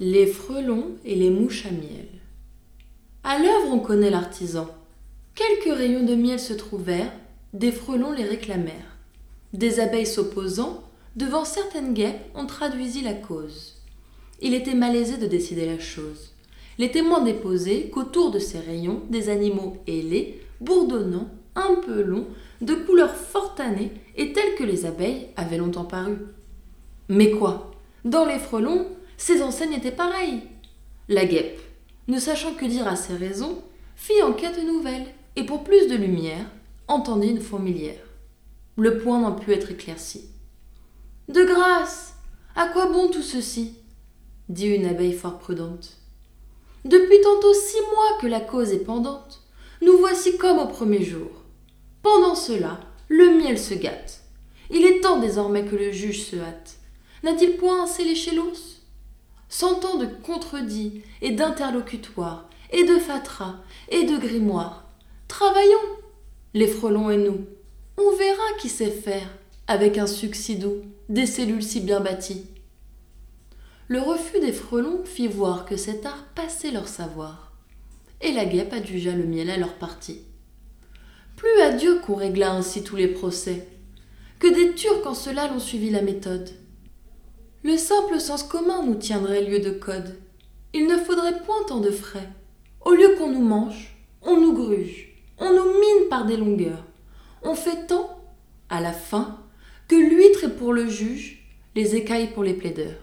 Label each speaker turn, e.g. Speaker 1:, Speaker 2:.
Speaker 1: Les frelons et les mouches à miel. À l'œuvre, on connaît l'artisan. Quelques rayons de miel se trouvèrent, des frelons les réclamèrent. Des abeilles s'opposant, devant certaines guêpes, on traduisit la cause. Il était malaisé de décider la chose. Les témoins déposaient qu'autour de ces rayons, des animaux ailés, bourdonnants, un peu longs, de couleur fort tannée et tels que les abeilles avaient longtemps paru. Mais quoi? Dans les frelons, ces enseignes étaient pareilles. La guêpe, ne sachant que dire à ces raisons, fit enquête nouvelle, et pour plus de lumière, entendit une fourmilière. Le point n'en put être éclairci. De grâce À quoi bon tout ceci? dit une abeille fort prudente. Depuis tantôt six mois que la cause est pendante, nous voici comme au premier jour. Pendant cela, le miel se gâte. Il est temps désormais que le juge se hâte. N'a-t-il point assez léché l'os? Cent ans de contredits et d'interlocutoires, et de fatras, et de grimoires. Travaillons, les frelons et nous. On verra qui sait faire, avec un sucre si doux, des cellules si bien bâties. Le refus des frelons fit voir que cet art passait leur savoir, et la guêpe adjugea le miel à leur partie. Plus à Dieu qu'on régla ainsi tous les procès, que des Turcs en cela l'ont suivi la méthode. Le simple sens commun nous tiendrait lieu de code. Il ne faudrait point tant de frais. Au lieu qu'on nous mange, on nous gruge, on nous mine par des longueurs. On fait tant, à la fin, que l'huître est pour le juge, les écailles pour les plaideurs.